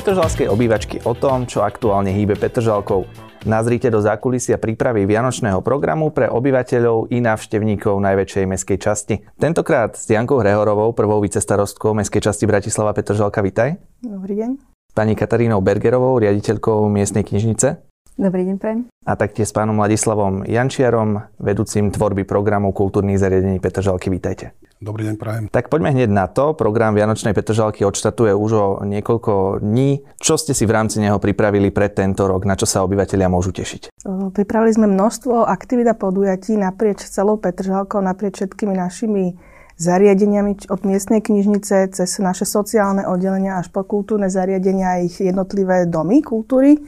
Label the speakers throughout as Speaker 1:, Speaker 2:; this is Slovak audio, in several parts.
Speaker 1: Petržalskej obývačky o tom, čo aktuálne hýbe Petržalkou. Nazrite do zákulisia prípravy vianočného programu pre obyvateľov i návštevníkov najväčšej meskej časti. Tentokrát s Jankou Hrehorovou, prvou vicestarostkou meskej časti Bratislava Petržalka, vitaj.
Speaker 2: Dobrý deň.
Speaker 1: Pani Katarínou Bergerovou, riaditeľkou miestnej knižnice.
Speaker 2: Dobrý deň, prajem.
Speaker 1: A taktiež s pánom Ladislavom Jančiarom, vedúcim tvorby programu kultúrnych zariadení Petržalky. Vítajte.
Speaker 3: Dobrý deň, prajem.
Speaker 1: Tak poďme hneď na to. Program Vianočnej Petržalky odštartuje už o niekoľko dní. Čo ste si v rámci neho pripravili pre tento rok? Na čo sa obyvateľia môžu tešiť?
Speaker 2: Pripravili sme množstvo aktivít a podujatí naprieč celou Petržalkou, naprieč všetkými našimi zariadeniami od miestnej knižnice cez naše sociálne oddelenia až po kultúrne zariadenia a ich jednotlivé domy kultúry.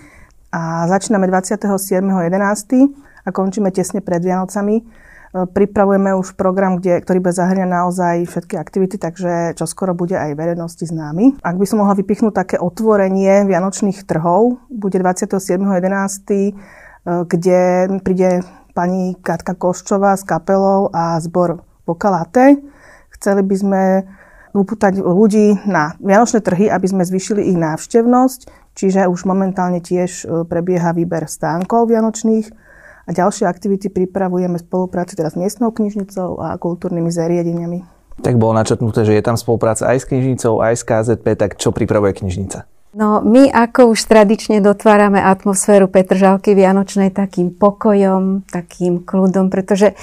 Speaker 2: A začíname 27.11. a končíme tesne pred Vianocami Pripravujeme už program, kde, ktorý bude zahrňať naozaj všetky aktivity, takže čo skoro bude aj verejnosti známy. Ak by som mohla vypichnúť také otvorenie vianočných trhov, bude 27.11., kde príde pani Katka Koščová s kapelou a zbor Vokalate. Chceli by sme upútať ľudí na vianočné trhy, aby sme zvýšili ich návštevnosť, čiže už momentálne tiež prebieha výber stánkov vianočných a ďalšie aktivity pripravujeme v spolupráci teraz s miestnou knižnicou a kultúrnymi zariadeniami.
Speaker 1: Tak bolo načrtnuté, že je tam spolupráca aj s knižnicou, aj s KZP, tak čo pripravuje knižnica?
Speaker 4: No, my ako už tradične dotvárame atmosféru Petržalky Vianočnej takým pokojom, takým kľudom, pretože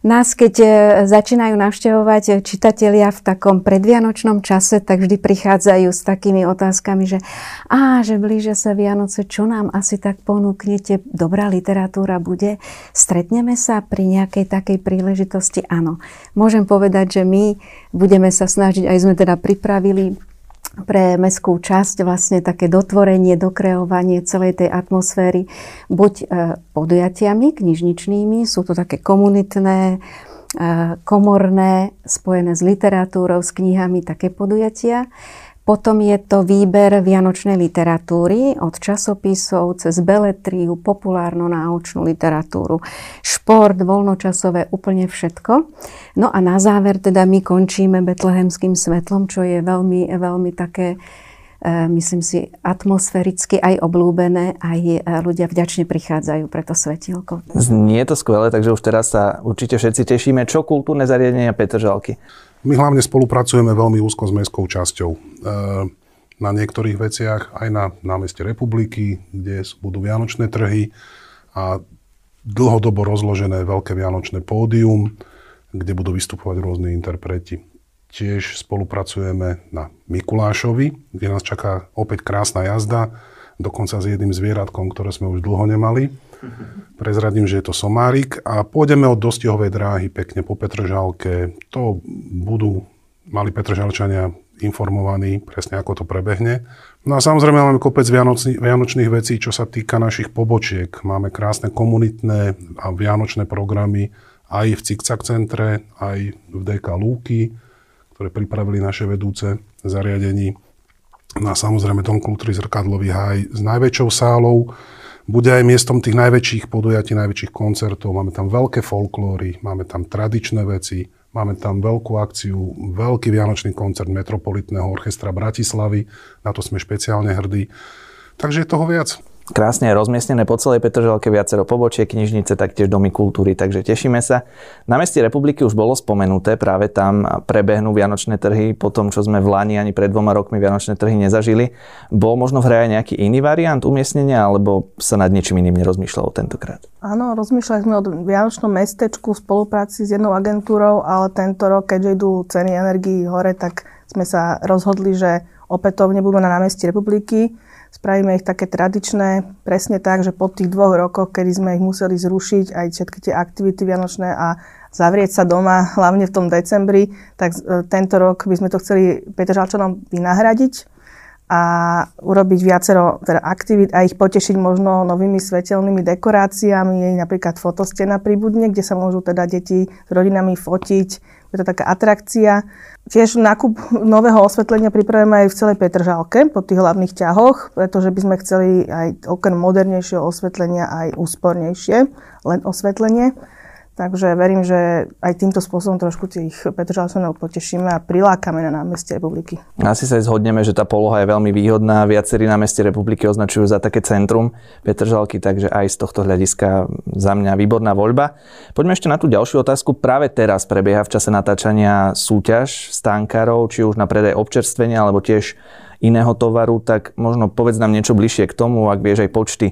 Speaker 4: Nás, keď e, začínajú navštevovať čitatelia v takom predvianočnom čase, tak vždy prichádzajú s takými otázkami, že á, že blíže sa Vianoce, čo nám asi tak ponúknete, dobrá literatúra bude, stretneme sa pri nejakej takej príležitosti? Áno. Môžem povedať, že my budeme sa snažiť, aj sme teda pripravili pre mestskú časť vlastne také dotvorenie, dokreovanie celej tej atmosféry buď e, podujatiami knižničnými, sú to také komunitné, e, komorné, spojené s literatúrou, s knihami, také podujatia. Potom je to výber vianočnej literatúry od časopisov cez beletriu, populárno-náučnú literatúru, šport, voľnočasové, úplne všetko. No a na záver teda my končíme betlehemským svetlom, čo je veľmi, veľmi také e, myslím si, atmosféricky aj oblúbené, aj e, ľudia vďačne prichádzajú pre to svetielko.
Speaker 1: Je to skvelé, takže už teraz sa určite všetci tešíme. Čo kultúrne zariadenia Petržalky?
Speaker 3: My hlavne spolupracujeme veľmi úzko s mestskou časťou. E, na niektorých veciach aj na námeste republiky, kde budú vianočné trhy a dlhodobo rozložené veľké vianočné pódium, kde budú vystupovať rôzni interpreti. Tiež spolupracujeme na Mikulášovi, kde nás čaká opäť krásna jazda, dokonca s jedným zvieratkom, ktoré sme už dlho nemali. Prezradím, že je to somárik a pôjdeme od dostihovej dráhy pekne po Petržalke. To budú mali Petržalčania informovaní presne, ako to prebehne. No a samozrejme máme kopec vianočných, vianočných vecí, čo sa týka našich pobočiek. Máme krásne komunitné a vianočné programy aj v Cikcak centre, aj v DK Lúky, ktoré pripravili naše vedúce zariadení. No a samozrejme Dom kultúry Zrkadlový haj s najväčšou sálou, bude aj miestom tých najväčších podujatí, najväčších koncertov. Máme tam veľké folklóry, máme tam tradičné veci, máme tam veľkú akciu, veľký vianočný koncert Metropolitného orchestra Bratislavy, na to sme špeciálne hrdí. Takže je toho viac
Speaker 1: krásne rozmiestnené po celej Petržalke viacero pobočiek, knižnice, taktiež domy kultúry, takže tešíme sa. Na meste republiky už bolo spomenuté, práve tam prebehnú vianočné trhy, po tom, čo sme v Lani ani pred dvoma rokmi vianočné trhy nezažili. Bol možno v hre aj nejaký iný variant umiestnenia, alebo sa nad niečím iným nerozmýšľalo tentokrát?
Speaker 2: Áno, rozmýšľali sme o vianočnom mestečku v spolupráci s jednou agentúrou, ale tento rok, keďže idú ceny energií hore, tak sme sa rozhodli, že opätovne budú na námestí republiky Spravíme ich také tradičné, presne tak, že po tých dvoch rokoch, kedy sme ich museli zrušiť, aj všetky tie aktivity vianočné a zavrieť sa doma, hlavne v tom decembri, tak e, tento rok by sme to chceli Petržalčanom vynahradiť a urobiť viacero teda aktivít a ich potešiť možno novými svetelnými dekoráciami, napríklad fotostena príbudne, kde sa môžu teda deti s rodinami fotiť. Je to taká atrakcia. Tiež nákup nového osvetlenia pripravujeme aj v celej Petržalke po tých hlavných ťahoch, pretože by sme chceli aj okrem modernejšieho osvetlenia aj úspornejšie, len osvetlenie. Takže verím, že aj týmto spôsobom trošku tých Petržalčanov potešíme a prilákame na námestie republiky.
Speaker 1: Asi sa aj zhodneme, že tá poloha je veľmi výhodná. Viacerí námestie republiky označujú za také centrum Petržalky, takže aj z tohto hľadiska za mňa výborná voľba. Poďme ešte na tú ďalšiu otázku. Práve teraz prebieha v čase natáčania súťaž stánkárov, či už na predaj občerstvenia, alebo tiež iného tovaru, tak možno povedz nám niečo bližšie k tomu, ak vieš aj počty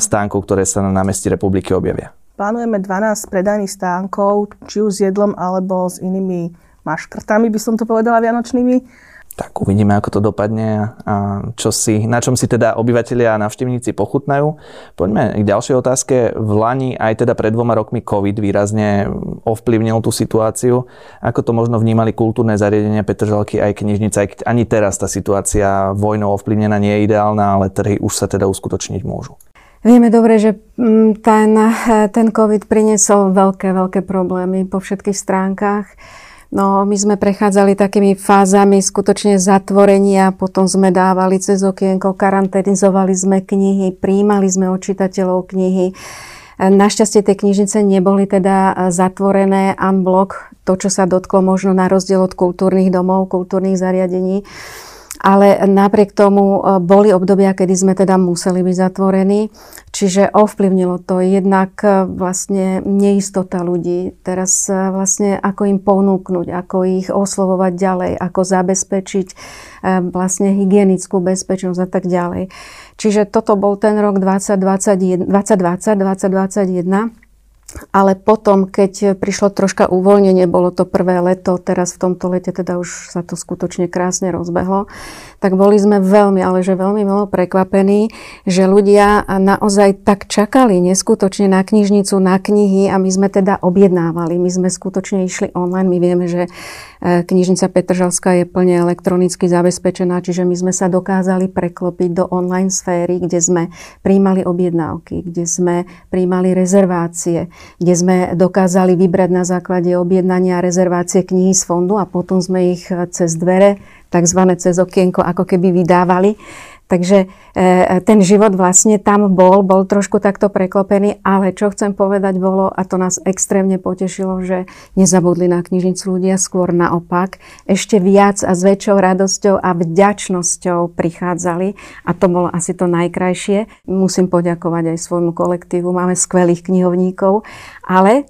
Speaker 1: stánkov, ktoré sa na námestí republiky objavia.
Speaker 2: Plánujeme 12 predajných stánkov, či už s jedlom alebo s inými maškrtami, by som to povedala, vianočnými.
Speaker 1: Tak uvidíme, ako to dopadne a čo si, na čom si teda obyvateľia a navštevníci pochutnajú. Poďme k ďalšej otázke. V Lani aj teda pred dvoma rokmi COVID výrazne ovplyvnil tú situáciu. Ako to možno vnímali kultúrne zariadenia Petržalky aj knižnica, ani teraz tá situácia vojnou ovplyvnená nie je ideálna, ale trhy už sa teda uskutočniť môžu.
Speaker 4: Vieme dobre, že mm, ten, ten COVID priniesol veľké, veľké problémy po všetkých stránkach. No, my sme prechádzali takými fázami skutočne zatvorenia, potom sme dávali cez okienko, karanténizovali sme knihy, príjmali sme od čitateľov knihy. Našťastie tie knižnice neboli teda zatvorené unblock, to, čo sa dotklo možno na rozdiel od kultúrnych domov, kultúrnych zariadení ale napriek tomu e, boli obdobia, kedy sme teda museli byť zatvorení, čiže ovplyvnilo to jednak e, vlastne neistota ľudí, teraz e, vlastne ako im ponúknuť, ako ich oslovovať ďalej, ako zabezpečiť vlastne hygienickú bezpečnosť a tak ďalej. Čiže toto bol ten rok 2020, 2020, 2021 ale potom, keď prišlo troška uvoľnenie, bolo to prvé leto, teraz v tomto lete teda už sa to skutočne krásne rozbehlo, tak boli sme veľmi, ale že veľmi veľmi prekvapení, že ľudia naozaj tak čakali neskutočne na knižnicu, na knihy a my sme teda objednávali. My sme skutočne išli online. My vieme, že e, knižnica Petržalská je plne elektronicky zabezpečená, čiže my sme sa dokázali preklopiť do online sféry, kde sme príjmali objednávky, kde sme príjmali rezervácie, kde sme dokázali vybrať na základe objednania rezervácie knihy z fondu a potom sme ich cez dvere, takzvané cez okienko, ako keby vydávali. Takže e, ten život vlastne tam bol, bol trošku takto preklopený, ale čo chcem povedať bolo, a to nás extrémne potešilo, že nezabudli na knižnicu ľudia, skôr naopak, ešte viac a s väčšou radosťou a vďačnosťou prichádzali a to bolo asi to najkrajšie. Musím poďakovať aj svojmu kolektívu, máme skvelých knihovníkov, ale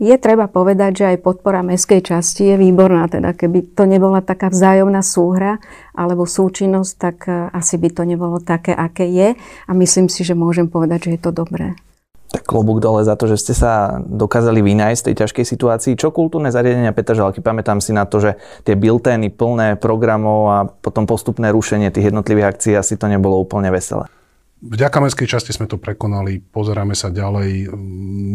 Speaker 4: je treba povedať, že aj podpora mestskej časti je výborná. Teda keby to nebola taká vzájomná súhra alebo súčinnosť, tak e, asi by to nebolo také, aké je. A myslím si, že môžem povedať, že je to dobré.
Speaker 1: Tak klobúk dole za to, že ste sa dokázali vynájsť z tej ťažkej situácii. Čo kultúrne zariadenia Petra Žalky? Pamätám si na to, že tie biltény plné programov a potom postupné rušenie tých jednotlivých akcií asi to nebolo úplne veselé.
Speaker 3: Vďaka mestskej časti sme to prekonali, pozeráme sa ďalej.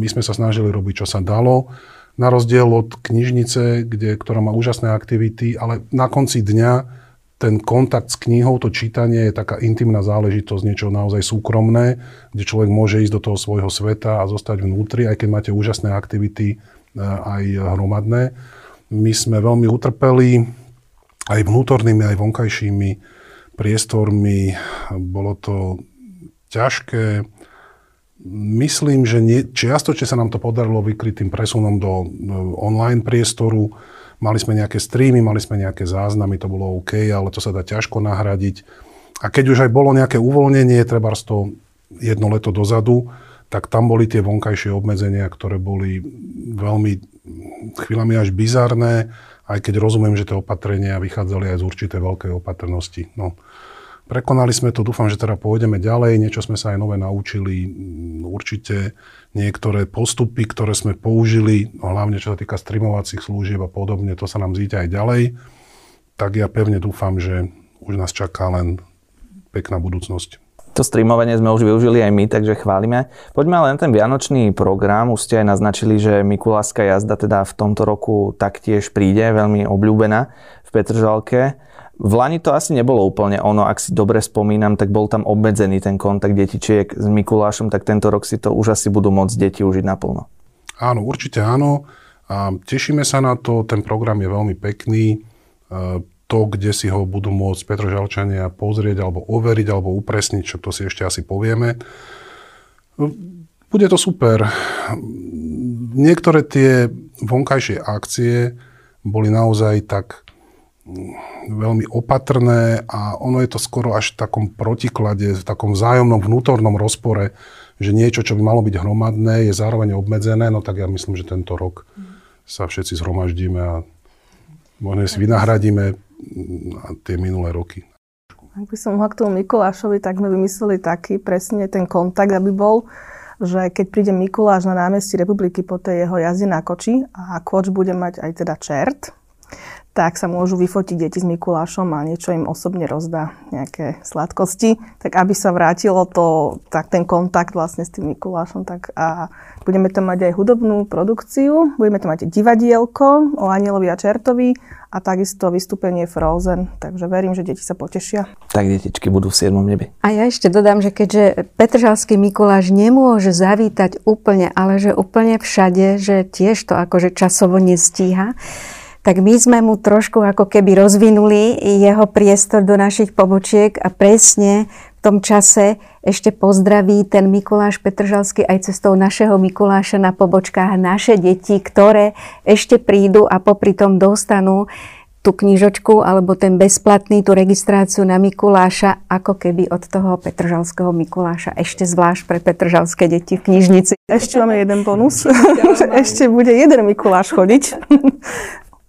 Speaker 3: My sme sa snažili robiť, čo sa dalo. Na rozdiel od knižnice, kde, ktorá má úžasné aktivity, ale na konci dňa ten kontakt s knihou, to čítanie je taká intimná záležitosť, niečo naozaj súkromné, kde človek môže ísť do toho svojho sveta a zostať vnútri, aj keď máte úžasné aktivity e, aj hromadné. My sme veľmi utrpeli aj vnútornými, aj vonkajšími priestormi. Bolo to ťažké. Myslím, že nie, čiastočne sa nám to podarilo vykryť tým presunom do online priestoru. Mali sme nejaké streamy, mali sme nejaké záznamy, to bolo OK, ale to sa dá ťažko nahradiť. A keď už aj bolo nejaké uvoľnenie, treba to jedno leto dozadu, tak tam boli tie vonkajšie obmedzenia, ktoré boli veľmi chvíľami až bizarné, aj keď rozumiem, že tie opatrenia vychádzali aj z určitej veľkej opatrnosti. No, Prekonali sme to, dúfam, že teda pôjdeme ďalej, niečo sme sa aj nové naučili, mm, určite niektoré postupy, ktoré sme použili, no hlavne čo sa týka streamovacích služieb a podobne, to sa nám zíťa aj ďalej, tak ja pevne dúfam, že už nás čaká len pekná budúcnosť.
Speaker 1: To streamovanie sme už využili aj my, takže chválime. Poďme ale na ten vianočný program. Už ste aj naznačili, že Mikuláská jazda teda v tomto roku taktiež príde, veľmi obľúbená Petržalke. V Lani to asi nebolo úplne ono, ak si dobre spomínam, tak bol tam obmedzený ten kontakt detičiek s Mikulášom, tak tento rok si to už asi budú môcť deti užiť naplno.
Speaker 3: Áno, určite áno. A tešíme sa na to, ten program je veľmi pekný. E, to, kde si ho budú môcť Petržalčania pozrieť, alebo overiť, alebo upresniť, čo to si ešte asi povieme. Bude to super. niektoré tie vonkajšie akcie boli naozaj tak veľmi opatrné a ono je to skoro až v takom protiklade, v takom vzájomnom vnútornom rozpore, že niečo, čo by malo byť hromadné, je zároveň obmedzené, no tak ja myslím, že tento rok sa všetci zhromaždíme a možno si vynahradíme mm, tie minulé roky.
Speaker 2: Ak by som mohla k tomu Mikulášovi, tak sme vymysleli taký presne ten kontakt, aby bol, že keď príde Mikuláš na námestí republiky po tej jeho jazde na koči a koč bude mať aj teda čert, tak sa môžu vyfotiť deti s Mikulášom a niečo im osobne rozdá, nejaké sladkosti, tak aby sa vrátilo to, tak ten kontakt vlastne s tým Mikulášom, tak a budeme tam mať aj hudobnú produkciu, budeme tam mať divadielko o Anielovi a Čertovi a takisto vystúpenie Frozen, takže verím, že deti sa potešia.
Speaker 1: Tak detičky budú v 7. nebi.
Speaker 4: A ja ešte dodám, že keďže Petržalský Mikuláš nemôže zavítať úplne, ale že úplne všade, že tiež to akože časovo nestíha, tak my sme mu trošku ako keby rozvinuli jeho priestor do našich pobočiek a presne v tom čase ešte pozdraví ten Mikuláš Petržalský aj cestou našeho Mikuláša na pobočkách naše deti, ktoré ešte prídu a popri tom dostanú tú knižočku alebo ten bezplatný, tú registráciu na Mikuláša, ako keby od toho Petržalského Mikuláša. Ešte zvlášť pre Petržalské deti v knižnici.
Speaker 2: Ešte máme jeden bonus. ešte bude jeden Mikuláš chodiť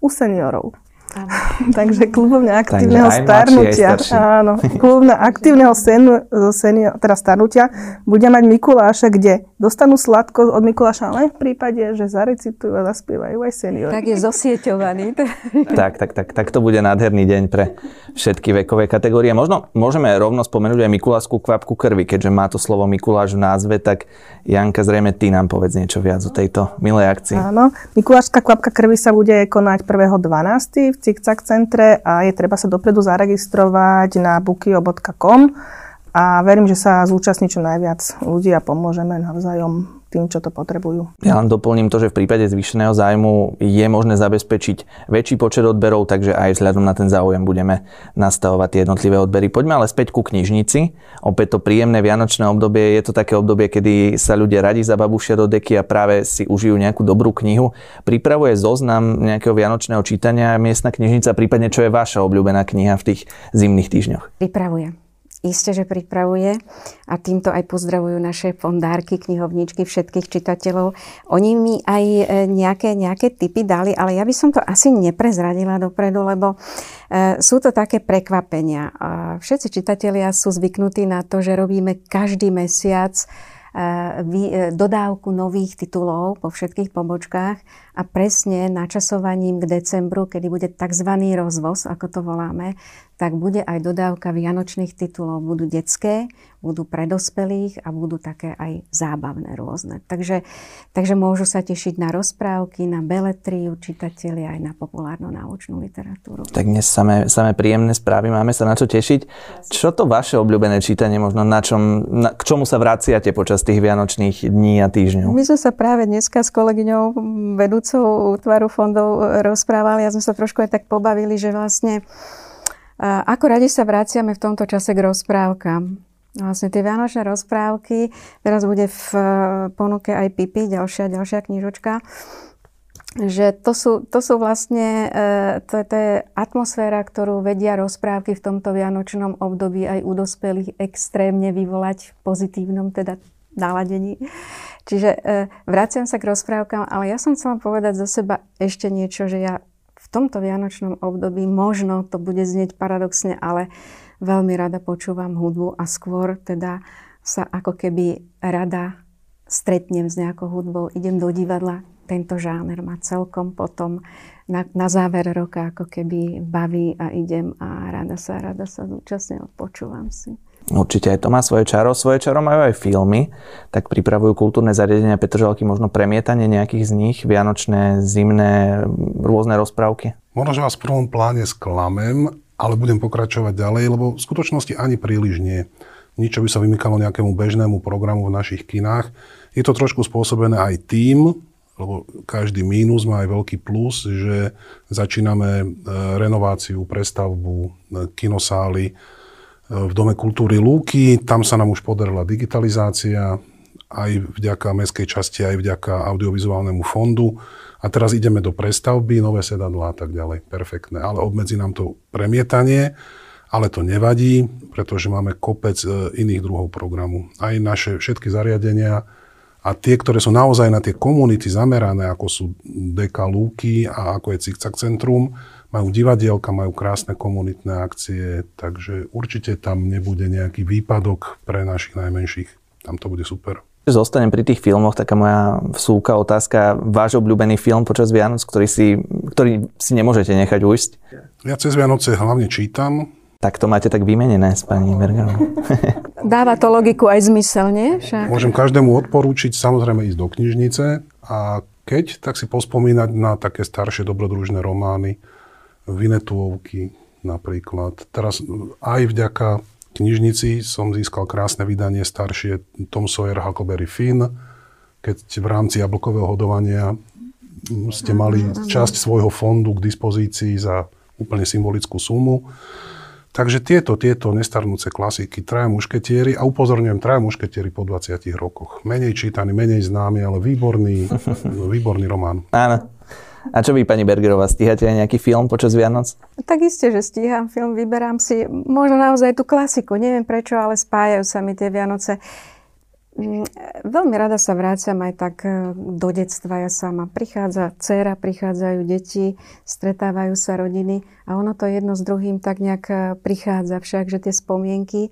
Speaker 2: u seniorov. Takže klubovňa aktívneho Takže starnutia. Áno, klubovňa aktívneho sen, senior, teda starnutia bude mať Mikuláša, kde dostanú sladko od Mikuláša, ale v prípade, že zarecitujú a zaspievajú aj seniori.
Speaker 4: Tak je zosieťovaný.
Speaker 1: tak, tak, tak, tak to bude nádherný deň pre všetky vekové kategórie. Možno môžeme rovno spomenúť aj Mikulášskú kvapku krvi, keďže má to slovo Mikuláš v názve, tak Janka, zrejme ty nám povedz niečo viac o tejto milej akcii.
Speaker 2: Áno, Mikulášska kvapka krvi sa bude konať 1.12. v Cikcak centre a je treba sa dopredu zaregistrovať na bukio.com a verím, že sa zúčastní čo najviac ľudí a pomôžeme navzájom tým, čo to potrebujú.
Speaker 1: Ja len doplním to, že v prípade zvýšeného zájmu je možné zabezpečiť väčší počet odberov, takže aj vzhľadom na ten záujem budeme nastavovať tie jednotlivé odbery. Poďme ale späť ku knižnici. Opäť to príjemné vianočné obdobie, je to také obdobie, kedy sa ľudia radi zababušia do deky a práve si užijú nejakú dobrú knihu. Pripravuje zoznam nejakého vianočného čítania miestna knižnica, prípadne čo je vaša obľúbená kniha v tých zimných týždňoch?
Speaker 4: Pripravuje. Isté, že pripravuje a týmto aj pozdravujú naše fondárky, knihovničky, všetkých čitateľov. Oni mi aj e, nejaké, nejaké typy dali, ale ja by som to asi neprezradila dopredu, lebo e, sú to také prekvapenia. Všetci čitatelia sú zvyknutí na to, že robíme každý mesiac e, dodávku nových titulov po všetkých pobočkách a presne načasovaním k decembru, kedy bude tzv. rozvoz, ako to voláme, tak bude aj dodávka vianočných titulov. Budú detské, budú pre dospelých a budú také aj zábavné rôzne. Takže, takže môžu sa tešiť na rozprávky, na beletriu, čitatelia aj na populárnu náučnú literatúru.
Speaker 1: Tak dnes samé, samé príjemné správy, máme sa na čo tešiť. Čo to vaše obľúbené čítanie, možno na čom, na, k čomu sa vraciate počas tých vianočných dní a týždňov?
Speaker 4: My sme sa práve dneska s kolegyňou vedúcou útvaru fondov rozprávali a sme sa trošku aj tak pobavili, že vlastne ako radi sa vraciame v tomto čase k rozprávkam. Vlastne tie vianočné rozprávky, teraz bude v e, ponuke aj Pipi, ďalšia, ďalšia knižočka, že to sú, to sú vlastne, e, to, to je atmosféra, ktorú vedia rozprávky v tomto vianočnom období aj u dospelých extrémne vyvolať v pozitívnom teda naladení. Čiže e, vraciam sa k rozprávkam, ale ja som chcela povedať za seba ešte niečo, že ja v tomto vianočnom období možno to bude znieť paradoxne, ale veľmi rada počúvam hudbu a skôr teda sa ako keby rada stretnem s nejakou hudbou, idem do divadla, tento žáner ma celkom potom na, na záver roka ako keby baví a idem a rada sa, rada sa zúčastňujem, počúvam si.
Speaker 1: Určite aj to má svoje čaro. Svoje čaro majú aj filmy, tak pripravujú kultúrne zariadenia Petržalky možno premietanie nejakých z nich, vianočné, zimné, rôzne rozprávky.
Speaker 3: Možno, že vás v prvom pláne sklamem, ale budem pokračovať ďalej, lebo v skutočnosti ani príliš nie. Nič, by sa vymykalo nejakému bežnému programu v našich kinách. Je to trošku spôsobené aj tým, lebo každý mínus má aj veľký plus, že začíname e, renováciu, prestavbu e, kinosály, v Dome kultúry Lúky. Tam sa nám už podarila digitalizácia aj vďaka mestskej časti, aj vďaka audiovizuálnemu fondu. A teraz ideme do prestavby, nové sedadlá a tak ďalej. Perfektné. Ale obmedzi nám to premietanie, ale to nevadí, pretože máme kopec e, iných druhov programu. Aj naše všetky zariadenia a tie, ktoré sú naozaj na tie komunity zamerané, ako sú DK Lúky a ako je Cikcak Centrum, majú divadielka, majú krásne komunitné akcie, takže určite tam nebude nejaký výpadok pre našich najmenších. Tam to bude super.
Speaker 1: Zostanem pri tých filmoch, taká moja vsúka otázka. Váš obľúbený film počas Vianoc, ktorý si, ktorý si nemôžete nechať ujsť?
Speaker 3: Ja cez Vianoce hlavne čítam.
Speaker 1: Tak to máte tak vymenené s pani Bergerovou.
Speaker 4: Dáva to logiku aj zmysel, nie? Však.
Speaker 3: Môžem každému odporúčiť samozrejme ísť do knižnice a keď, tak si pospomínať na také staršie dobrodružné romány, Vinetuovky napríklad. Teraz aj vďaka knižnici som získal krásne vydanie staršie Tom Sawyer Huckleberry Finn, keď v rámci jablkového hodovania ste mali časť svojho fondu k dispozícii za úplne symbolickú sumu. Takže tieto, tieto nestarnúce klasiky, Traja mušketieri, a upozorňujem, Traja mušketieri po 20 rokoch. Menej čítaný, menej známy, ale výborný, výborný román.
Speaker 1: Áno. A čo vy, pani Bergerová, stíhate aj nejaký film počas Vianoc?
Speaker 4: Tak isté, že stíham film, vyberám si možno naozaj tú klasiku. Neviem prečo, ale spájajú sa mi tie Vianoce. Mm, veľmi rada sa vrácam aj tak e, do detstva. Ja sama prichádza dcera, prichádzajú deti, stretávajú sa rodiny a ono to jedno s druhým tak nejak e, prichádza však, že tie spomienky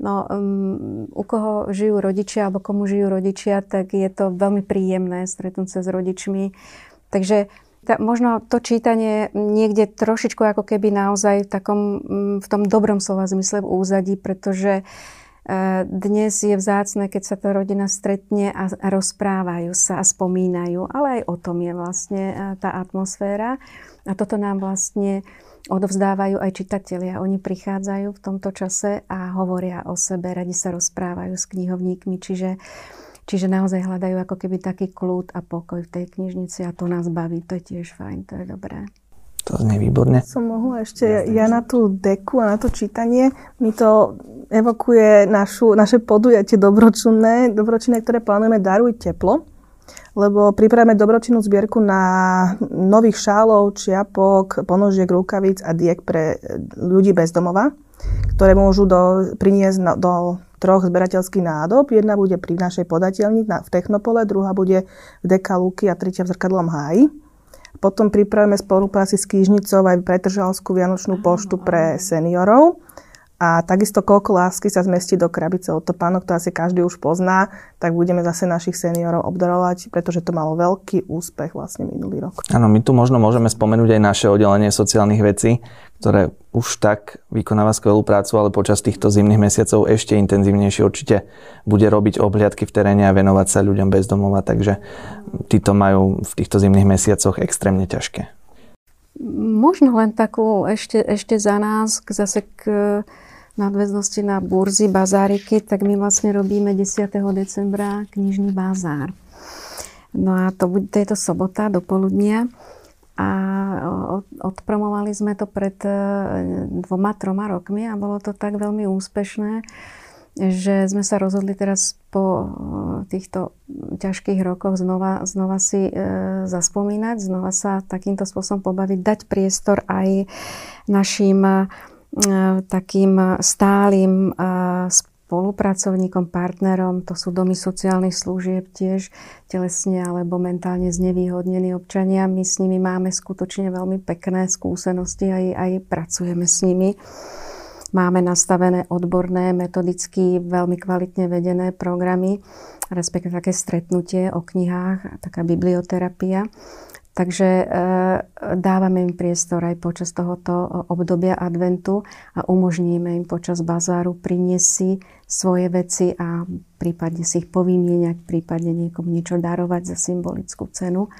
Speaker 4: No, um, u koho žijú rodičia alebo komu žijú rodičia, tak je to veľmi príjemné stretnúť sa s rodičmi. Takže tá, možno to čítanie niekde trošičku ako keby naozaj v, takom, mm, v tom dobrom slova zmysle v úzadí, pretože e, dnes je vzácne, keď sa tá rodina stretne a rozprávajú sa a spomínajú, ale aj o tom je vlastne e, tá atmosféra. A toto nám vlastne odovzdávajú aj čitatelia. Oni prichádzajú v tomto čase a hovoria o sebe, radi sa rozprávajú s knihovníkmi, čiže Čiže naozaj hľadajú ako keby taký kľud a pokoj v tej knižnici a to nás baví. To je tiež fajn, to je dobré.
Speaker 1: To znie výborne.
Speaker 2: Som mohla ešte, ja na tú deku a na to čítanie, mi to evokuje našu, naše podujatie dobročinné, dobročinné, ktoré plánujeme Daruj teplo, lebo pripravíme dobročinnú zbierku na nových šálov, čiapok, ponožiek, rukavic a diek pre ľudí bez domova, ktoré môžu do, priniesť do troch zberateľských nádob. Jedna bude pri našej podateľni v Technopole, druhá bude v Dekalúky a tretia v Zrkadlom háji. Potom pripravíme spolupráci s kýžnicou aj pretržalskú vianočnú poštu pre seniorov. A takisto koľko lásky sa zmestí do krabice od topánok, to asi každý už pozná, tak budeme zase našich seniorov obdarovať, pretože to malo veľký úspech vlastne minulý rok.
Speaker 1: Áno, my tu možno môžeme spomenúť aj naše oddelenie sociálnych vecí, ktoré už tak vykonáva skvelú prácu, ale počas týchto zimných mesiacov ešte intenzívnejšie určite bude robiť obhliadky v teréne a venovať sa ľuďom bez domova, takže títo majú v týchto zimných mesiacoch extrémne ťažké.
Speaker 4: Možno len takú ešte, ešte za nás, zase k nadväznosti na burzy, bazáriky, tak my vlastne robíme 10. decembra knižný bazár. No a to, to je to sobota do poludnia a odpromovali sme to pred e, dvoma, troma rokmi a bolo to tak veľmi úspešné, že sme sa rozhodli teraz po e, týchto ťažkých rokoch znova, znova si e, zaspomínať, znova sa takýmto spôsobom pobaviť, dať priestor aj našim takým stálym e, spolupracovníkom, partnerom, to sú domy sociálnych služieb tiež telesne alebo mentálne znevýhodnení občania. My s nimi máme skutočne veľmi pekné skúsenosti, aj, aj pracujeme s nimi. Máme nastavené odborné, metodicky veľmi kvalitne vedené programy, respektíve také stretnutie o knihách, taká biblioterapia. Takže e, dávame im priestor aj počas tohoto obdobia adventu a umožníme im počas bazáru priniesť si svoje veci a prípadne si ich povymieňať, prípadne niekomu niečo darovať za symbolickú cenu.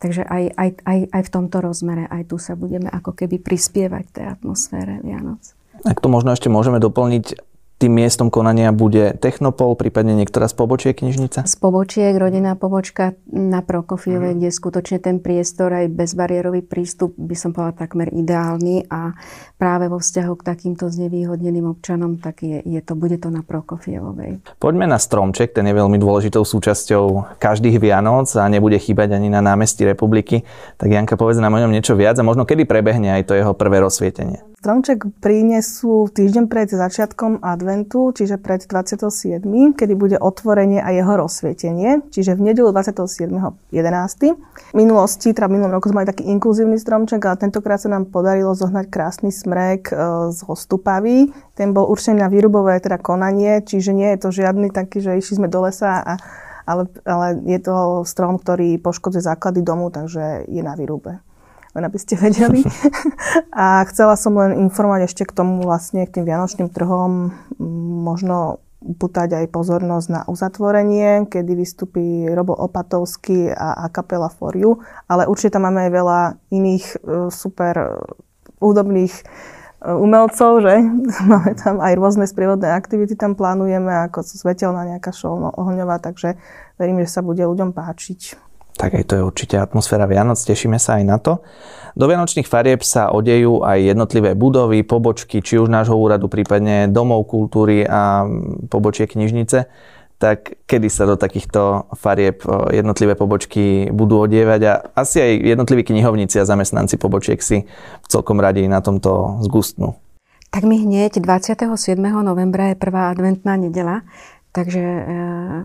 Speaker 4: Takže aj, aj, aj, aj v tomto rozmere, aj tu sa budeme ako keby prispievať tej atmosfére Vianoc.
Speaker 1: Ak to možno ešte môžeme doplniť, tým miestom konania bude Technopol, prípadne niektorá z pobočiek knižnica?
Speaker 4: Z pobočiek, rodinná pobočka na Prokofieve, mm. kde skutočne ten priestor aj bezbariérový prístup by som povedala takmer ideálny a práve vo vzťahu k takýmto znevýhodneným občanom, tak je, je to, bude to na Prokofievovej.
Speaker 1: Poďme na stromček, ten je veľmi dôležitou súčasťou každých Vianoc a nebude chýbať ani na námestí republiky. Tak Janka, povedz nám o ňom niečo viac a možno kedy prebehne aj to jeho prvé rozsvietenie.
Speaker 2: Stromček prinesú týždeň pred začiatkom adventu, čiže pred 27., kedy bude otvorenie a jeho rozsvietenie, čiže v nedelu 27.11. V minulosti, teda v minulom roku sme mali taký inkluzívny stromček, ale tentokrát sa nám podarilo zohnať krásny smrek e, z hostupavy. Ten bol určený na výrubové teda konanie, čiže nie je to žiadny taký, že išli sme do lesa a ale, ale je to strom, ktorý poškodzuje základy domu, takže je na výrube len aby ste vedeli. a chcela som len informovať ešte k tomu vlastne, k tým vianočným trhom, možno upútať aj pozornosť na uzatvorenie, kedy vystupí Robo Opatovský a, a kapela For You, ale určite tam máme aj veľa iných uh, super údobných e, umelcov, že? Máme tam aj rôzne sprievodné aktivity, tam plánujeme, ako svetelná nejaká show no, ohňová, takže verím, že sa bude ľuďom páčiť
Speaker 1: tak aj to je určite atmosféra Vianoc, tešíme sa aj na to. Do Vianočných farieb sa odejú aj jednotlivé budovy, pobočky, či už nášho úradu, prípadne domov kultúry a pobočie knižnice. Tak kedy sa do takýchto farieb jednotlivé pobočky budú odievať a asi aj jednotliví knihovníci a zamestnanci pobočiek si celkom radi na tomto zgustnú.
Speaker 4: Tak my hneď 27. novembra je prvá adventná nedela, Takže e,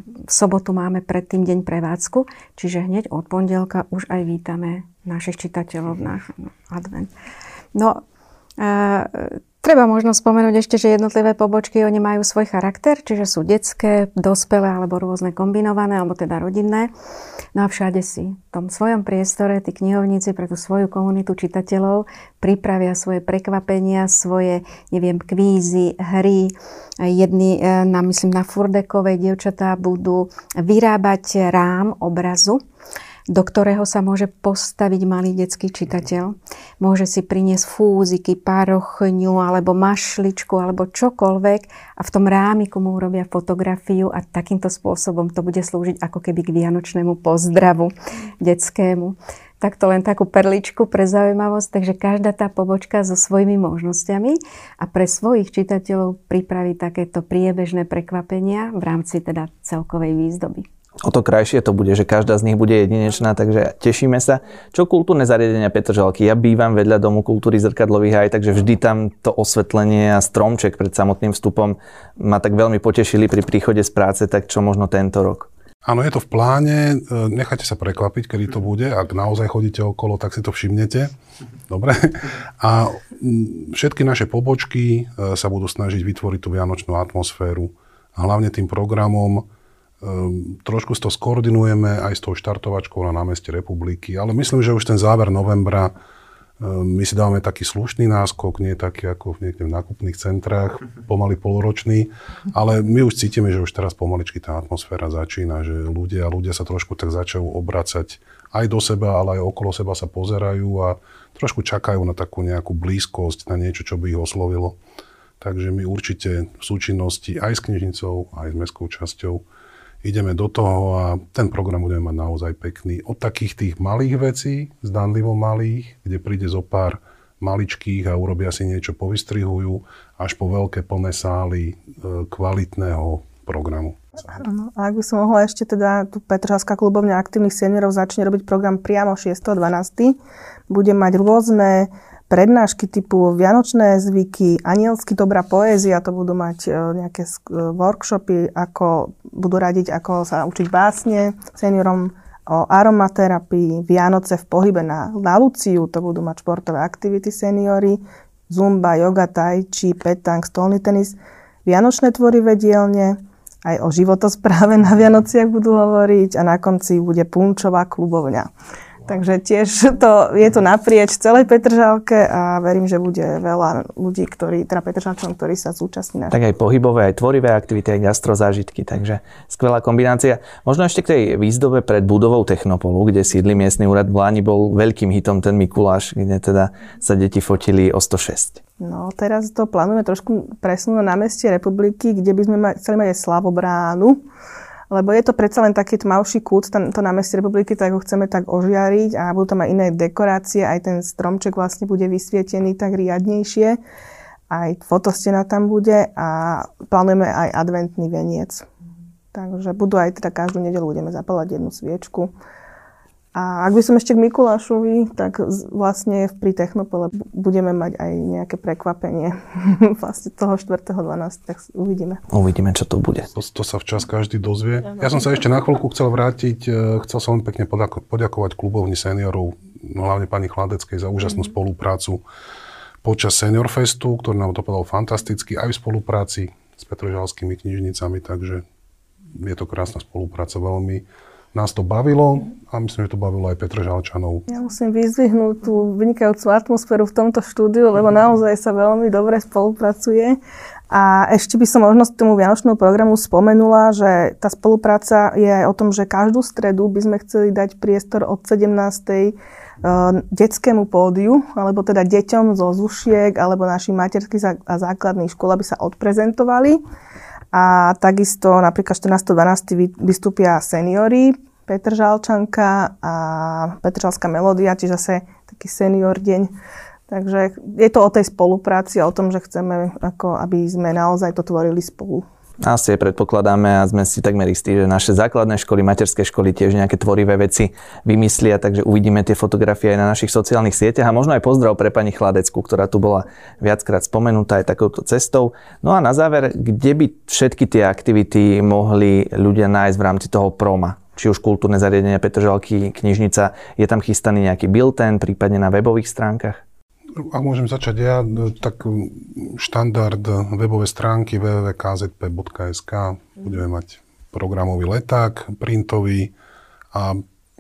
Speaker 4: v sobotu máme predtým deň prevádzku, čiže hneď od pondelka už aj vítame našich čitateľov na advent. No, Treba možno spomenúť ešte, že jednotlivé pobočky, oni majú svoj charakter, čiže sú detské, dospelé alebo rôzne kombinované, alebo teda rodinné. No a všade si v tom svojom priestore tí knihovníci pre tú svoju komunitu čitateľov pripravia svoje prekvapenia, svoje, neviem, kvízy, hry. Jedni, e, na, myslím, na Furdekovej dievčatá budú vyrábať rám obrazu do ktorého sa môže postaviť malý detský čitateľ. Môže si priniesť fúziky, parochňu alebo mašličku alebo čokoľvek a v tom rámiku mu urobia fotografiu a takýmto spôsobom to bude slúžiť ako keby k vianočnému pozdravu detskému. Takto len takú perličku pre zaujímavosť, takže každá tá pobočka so svojimi možnosťami a pre svojich čitateľov pripraví takéto priebežné prekvapenia v rámci teda celkovej výzdoby
Speaker 1: o to krajšie to bude, že každá z nich bude jedinečná, takže tešíme sa. Čo kultúrne zariadenia Petržalky? Ja bývam vedľa Domu kultúry zrkadlových aj, takže vždy tam to osvetlenie a stromček pred samotným vstupom ma tak veľmi potešili pri príchode z práce, tak čo možno tento rok?
Speaker 3: Áno, je to v pláne, e, nechajte sa prekvapiť, kedy to bude. Ak naozaj chodíte okolo, tak si to všimnete. Dobre. A všetky naše pobočky e, sa budú snažiť vytvoriť tú vianočnú atmosféru. A hlavne tým programom, Um, trošku to skoordinujeme aj s tou štartovačkou na námeste republiky, ale myslím, že už ten záver novembra um, my si dávame taký slušný náskok, nie taký ako v niekde v nákupných centrách, pomaly polročný, ale my už cítime, že už teraz pomaličky tá atmosféra začína, že ľudia, ľudia sa trošku tak začajú obracať aj do seba, ale aj okolo seba sa pozerajú a trošku čakajú na takú nejakú blízkosť, na niečo, čo by ich oslovilo. Takže my určite v súčinnosti aj s knižnicou, aj s mestskou časťou ideme do toho a ten program budeme mať naozaj pekný. Od takých tých malých vecí, zdanlivo malých, kde príde zo pár maličkých a urobia si niečo, povystrihujú, až po veľké plné sály e, kvalitného programu.
Speaker 2: A ak by som mohla ešte teda tu Petržalská klubovňa aktívnych seniorov začne robiť program priamo 6.12. Bude mať rôzne prednášky typu Vianočné zvyky, anielsky dobrá poézia, to budú mať e, nejaké e, workshopy, ako budú radiť, ako sa učiť básne seniorom o aromaterapii, Vianoce v pohybe na, na Luciu, to budú mať športové aktivity seniory, zumba, yoga, tai chi, petang, stolný tenis, Vianočné tvorivé dielne, aj o životospráve na Vianociach budú hovoriť a na konci bude punčová klubovňa. Takže tiež to, je to naprieč celej Petržalke a verím, že bude veľa ľudí, ktorí, teda Petržalčanom, ktorí sa zúčastní.
Speaker 1: Tak aj pohybové, aj tvorivé aktivity, aj gastrozážitky, takže skvelá kombinácia. Možno ešte k tej výzdobe pred budovou Technopolu, kde sídli miestny úrad v Láni, bol veľkým hitom ten Mikuláš, kde teda sa deti fotili o 106.
Speaker 2: No, teraz to plánujeme trošku presunúť na námestie republiky, kde by sme chceli mať aj Slavobránu, lebo je to predsa len taký tmavší kút, to námestie republiky, tak ho chceme tak ožiariť a budú tam aj iné dekorácie, aj ten stromček vlastne bude vysvietený tak riadnejšie, aj fotostena tam bude a plánujeme aj adventný veniec. Takže budú aj teda každú nedelu budeme zapálať jednu sviečku. A ak by som ešte k Mikulášovi, tak vlastne pri Technopole budeme mať aj nejaké prekvapenie vlastne toho 4.12. Tak uvidíme.
Speaker 1: Uvidíme, čo to bude.
Speaker 3: To, to sa včas každý dozvie. Ja som sa ešte na chvíľku chcel vrátiť. E, chcel som pekne poďakovať klubovni seniorov, no hlavne pani Chladeckej za úžasnú mm. spoluprácu počas Senior Festu, ktorý nám to povedal fantasticky aj v spolupráci s Petržalskými knižnicami, takže je to krásna spolupráca veľmi nás to bavilo a myslím, že to bavilo aj Petra Žalčanov.
Speaker 2: Ja musím vyzvihnúť tú vynikajúcu atmosféru v tomto štúdiu, lebo naozaj sa veľmi dobre spolupracuje. A ešte by som možno tomu Vianočnému programu spomenula, že tá spolupráca je o tom, že každú stredu by sme chceli dať priestor od 17. E, detskému pódiu, alebo teda deťom zo Zušiek, alebo našich materských a základných škôl, aby sa odprezentovali. A takisto napríklad 14.12. vystúpia seniory, Petr Žalčanka a Petržalská melódia, čiže zase taký senior deň. Takže je to o tej spolupráci a o tom, že chceme, ako aby sme naozaj to tvorili spolu.
Speaker 1: Asi predpokladáme a sme si takmer istí, že naše základné školy, materské školy tiež nejaké tvorivé veci vymyslia, takže uvidíme tie fotografie aj na našich sociálnych sieťach a možno aj pozdrav pre pani Chladecku, ktorá tu bola viackrát spomenutá aj takouto cestou. No a na záver, kde by všetky tie aktivity mohli ľudia nájsť v rámci toho proma? Či už kultúrne zariadenia Petržalky, knižnica, je tam chystaný nejaký bilten, prípadne na webových stránkach?
Speaker 3: Ak môžem začať ja, tak štandard webové stránky www.kzp.sk budeme mať programový leták, printový a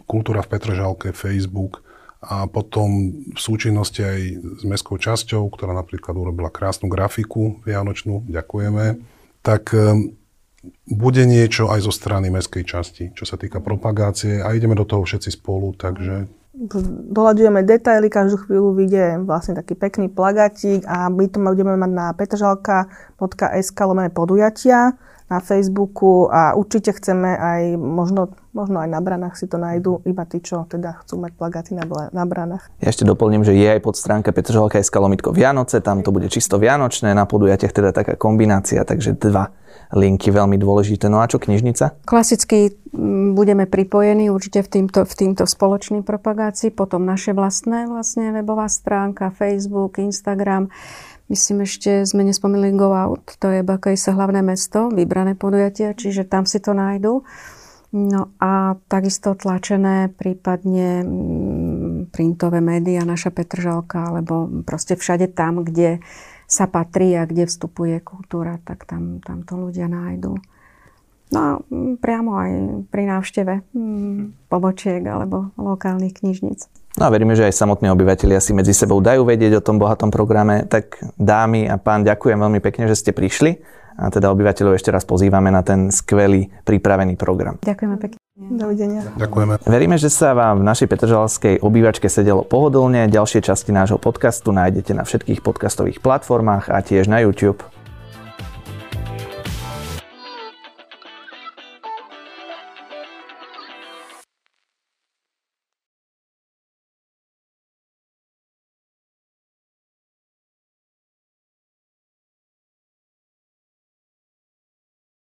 Speaker 3: kultúra v Petržalke, Facebook a potom v súčinnosti aj s mestskou časťou, ktorá napríklad urobila krásnu grafiku vianočnú, ďakujeme, tak e, bude niečo aj zo strany mestskej časti, čo sa týka propagácie a ideme do toho všetci spolu, takže
Speaker 2: doľaďujeme detaily, každú chvíľu vyjde vlastne taký pekný plagatík a my to budeme mať na petržalka.sk lomené podujatia na Facebooku a určite chceme aj, možno, možno aj na branách si to nájdu, iba tí, čo teda chcú mať plagáty na, na branách.
Speaker 1: Ja ešte doplním, že je aj pod stránka Petržalka.sk lomitko Vianoce, tam to bude čisto vianočné, na podujatiach teda taká kombinácia, takže dva linky veľmi dôležité. No a čo knižnica?
Speaker 4: Klasicky mm, budeme pripojení určite v týmto, v týmto spoločným propagácii, potom naše vlastné vlastne webová stránka, Facebook, Instagram. Myslím ešte, sme nespomínali Go Out, to je Bakajsa hlavné mesto, vybrané podujatia, čiže tam si to nájdu. No a takisto tlačené, prípadne mm, printové médiá, naša Petržalka, alebo proste všade tam, kde sa patrí a kde vstupuje kultúra, tak tam, tam to ľudia nájdú. No a mm, priamo aj pri návšteve mm, pobočiek alebo lokálnych knižníc.
Speaker 1: No a veríme, že aj samotní obyvateľia si medzi sebou dajú vedieť o tom bohatom programe. Tak dámy a pán, ďakujem veľmi pekne, že ste prišli. A teda obyvateľov ešte raz pozývame na ten skvelý pripravený program.
Speaker 4: Ďakujeme pekne.
Speaker 2: Dovidenia.
Speaker 3: Ďakujeme.
Speaker 1: Veríme, že sa vám v našej Petržalskej obývačke sedelo pohodlne. Ďalšie časti nášho podcastu nájdete na všetkých podcastových platformách a tiež na YouTube.